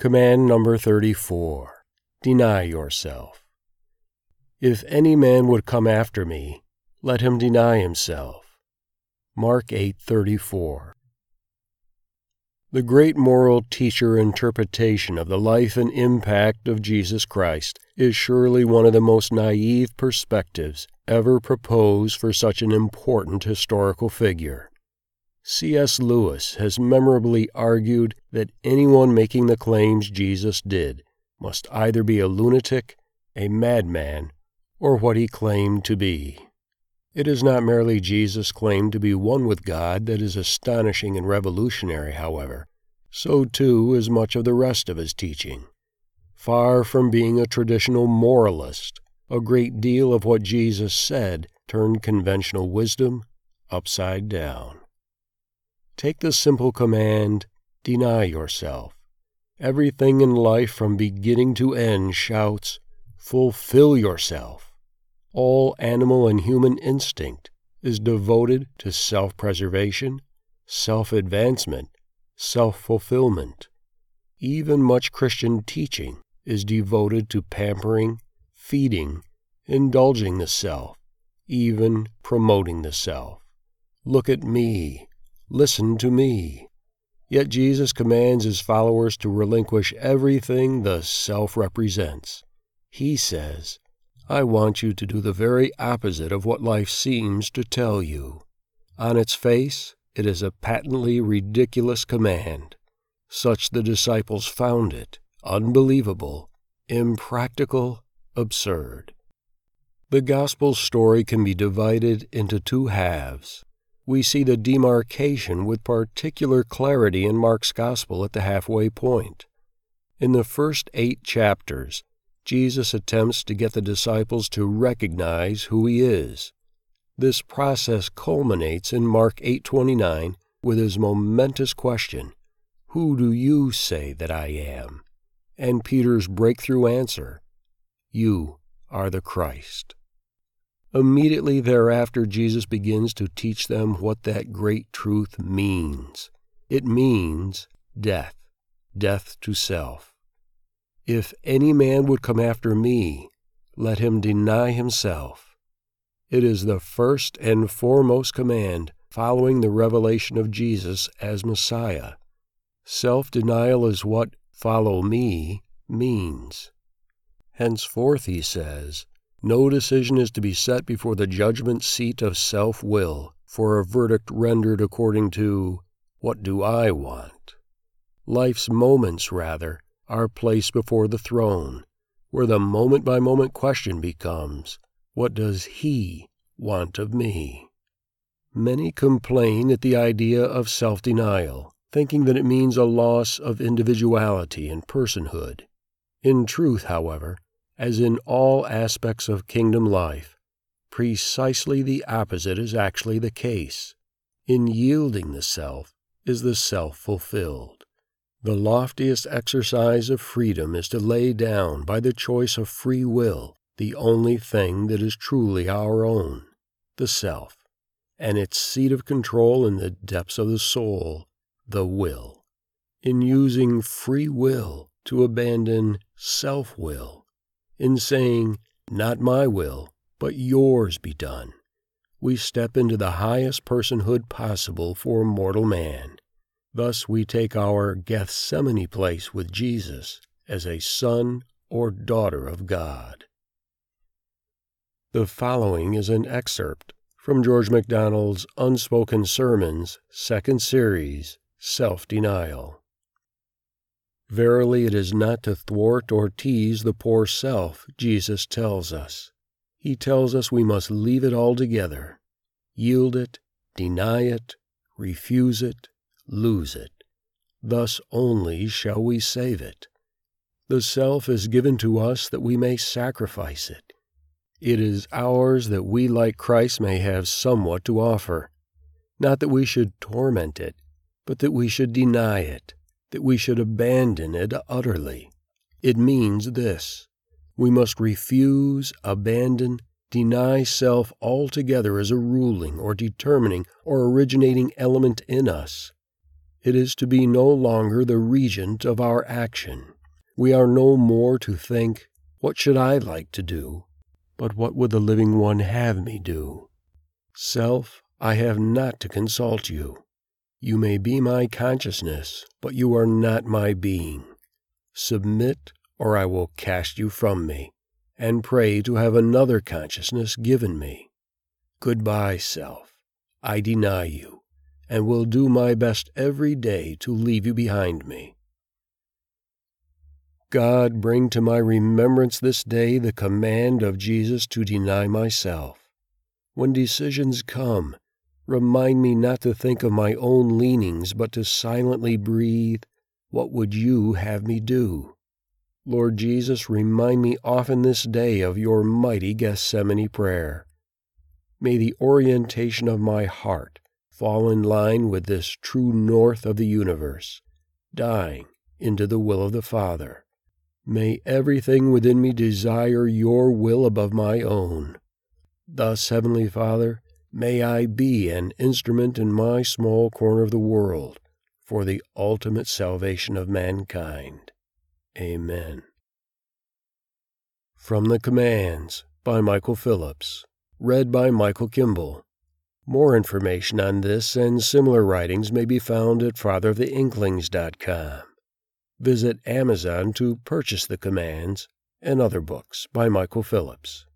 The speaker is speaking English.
Command number 34 Deny yourself. If any man would come after me, let him deny himself. Mark 8:34. The great moral teacher interpretation of the life and impact of Jesus Christ is surely one of the most naive perspectives ever proposed for such an important historical figure. C.S. Lewis has memorably argued that anyone making the claims Jesus did must either be a lunatic, a madman, or what he claimed to be. It is not merely Jesus' claim to be one with God that is astonishing and revolutionary, however. So too is much of the rest of his teaching. Far from being a traditional moralist, a great deal of what Jesus said turned conventional wisdom upside down. Take the simple command, deny yourself. Everything in life from beginning to end shouts, fulfill yourself. All animal and human instinct is devoted to self preservation, self advancement, self fulfillment. Even much Christian teaching is devoted to pampering, feeding, indulging the self, even promoting the self. Look at me, Listen to me. Yet Jesus commands his followers to relinquish everything the self represents. He says, I want you to do the very opposite of what life seems to tell you. On its face, it is a patently ridiculous command. Such the disciples found it unbelievable, impractical, absurd. The gospel story can be divided into two halves we see the demarcation with particular clarity in Mark's Gospel at the halfway point. In the first eight chapters, Jesus attempts to get the disciples to recognize who he is. This process culminates in Mark 8:29 with his momentous question, "Who do you say that I am?" and Peter's breakthrough answer, "You are the Christ." Immediately thereafter, Jesus begins to teach them what that great truth means. It means death, death to self. If any man would come after me, let him deny himself. It is the first and foremost command following the revelation of Jesus as Messiah. Self denial is what follow me means. Henceforth, he says, no decision is to be set before the judgment seat of self will for a verdict rendered according to, What do I want? Life's moments, rather, are placed before the throne, where the moment by moment question becomes, What does He want of me? Many complain at the idea of self denial, thinking that it means a loss of individuality and personhood. In truth, however, as in all aspects of kingdom life, precisely the opposite is actually the case. In yielding the self is the self fulfilled. The loftiest exercise of freedom is to lay down by the choice of free will the only thing that is truly our own, the self, and its seat of control in the depths of the soul, the will. In using free will to abandon self will, in saying, Not my will, but yours be done, we step into the highest personhood possible for mortal man. Thus we take our Gethsemane place with Jesus as a son or daughter of God. The following is an excerpt from George MacDonald's Unspoken Sermons, second series, Self Denial. Verily, it is not to thwart or tease the poor self, Jesus tells us. He tells us we must leave it altogether, yield it, deny it, refuse it, lose it. Thus only shall we save it. The self is given to us that we may sacrifice it. It is ours that we, like Christ, may have somewhat to offer. Not that we should torment it, but that we should deny it that we should abandon it utterly. It means this we must refuse, abandon, deny self altogether as a ruling or determining or originating element in us. it is to be no longer the regent of our action. We are no more to think, What should I like to do? But what would the living one have me do? Self, I have not to consult you. You may be my consciousness, but you are not my being. Submit, or I will cast you from me, and pray to have another consciousness given me. Goodbye, self. I deny you, and will do my best every day to leave you behind me. God, bring to my remembrance this day the command of Jesus to deny myself. When decisions come, remind me not to think of my own leanings, but to silently breathe, What would you have me do? Lord Jesus, remind me often this day of your mighty Gethsemane prayer. May the orientation of my heart fall in line with this true north of the universe, dying into the will of the Father. May everything within me desire your will above my own. Thus, Heavenly Father, may I be an instrument in my small corner of the world for the ultimate salvation of mankind. Amen. From the Commands by Michael Phillips. Read by Michael Kimball. More information on this and similar writings may be found at fatheroftheinklings.com. Visit Amazon to purchase the commands and other books by Michael Phillips.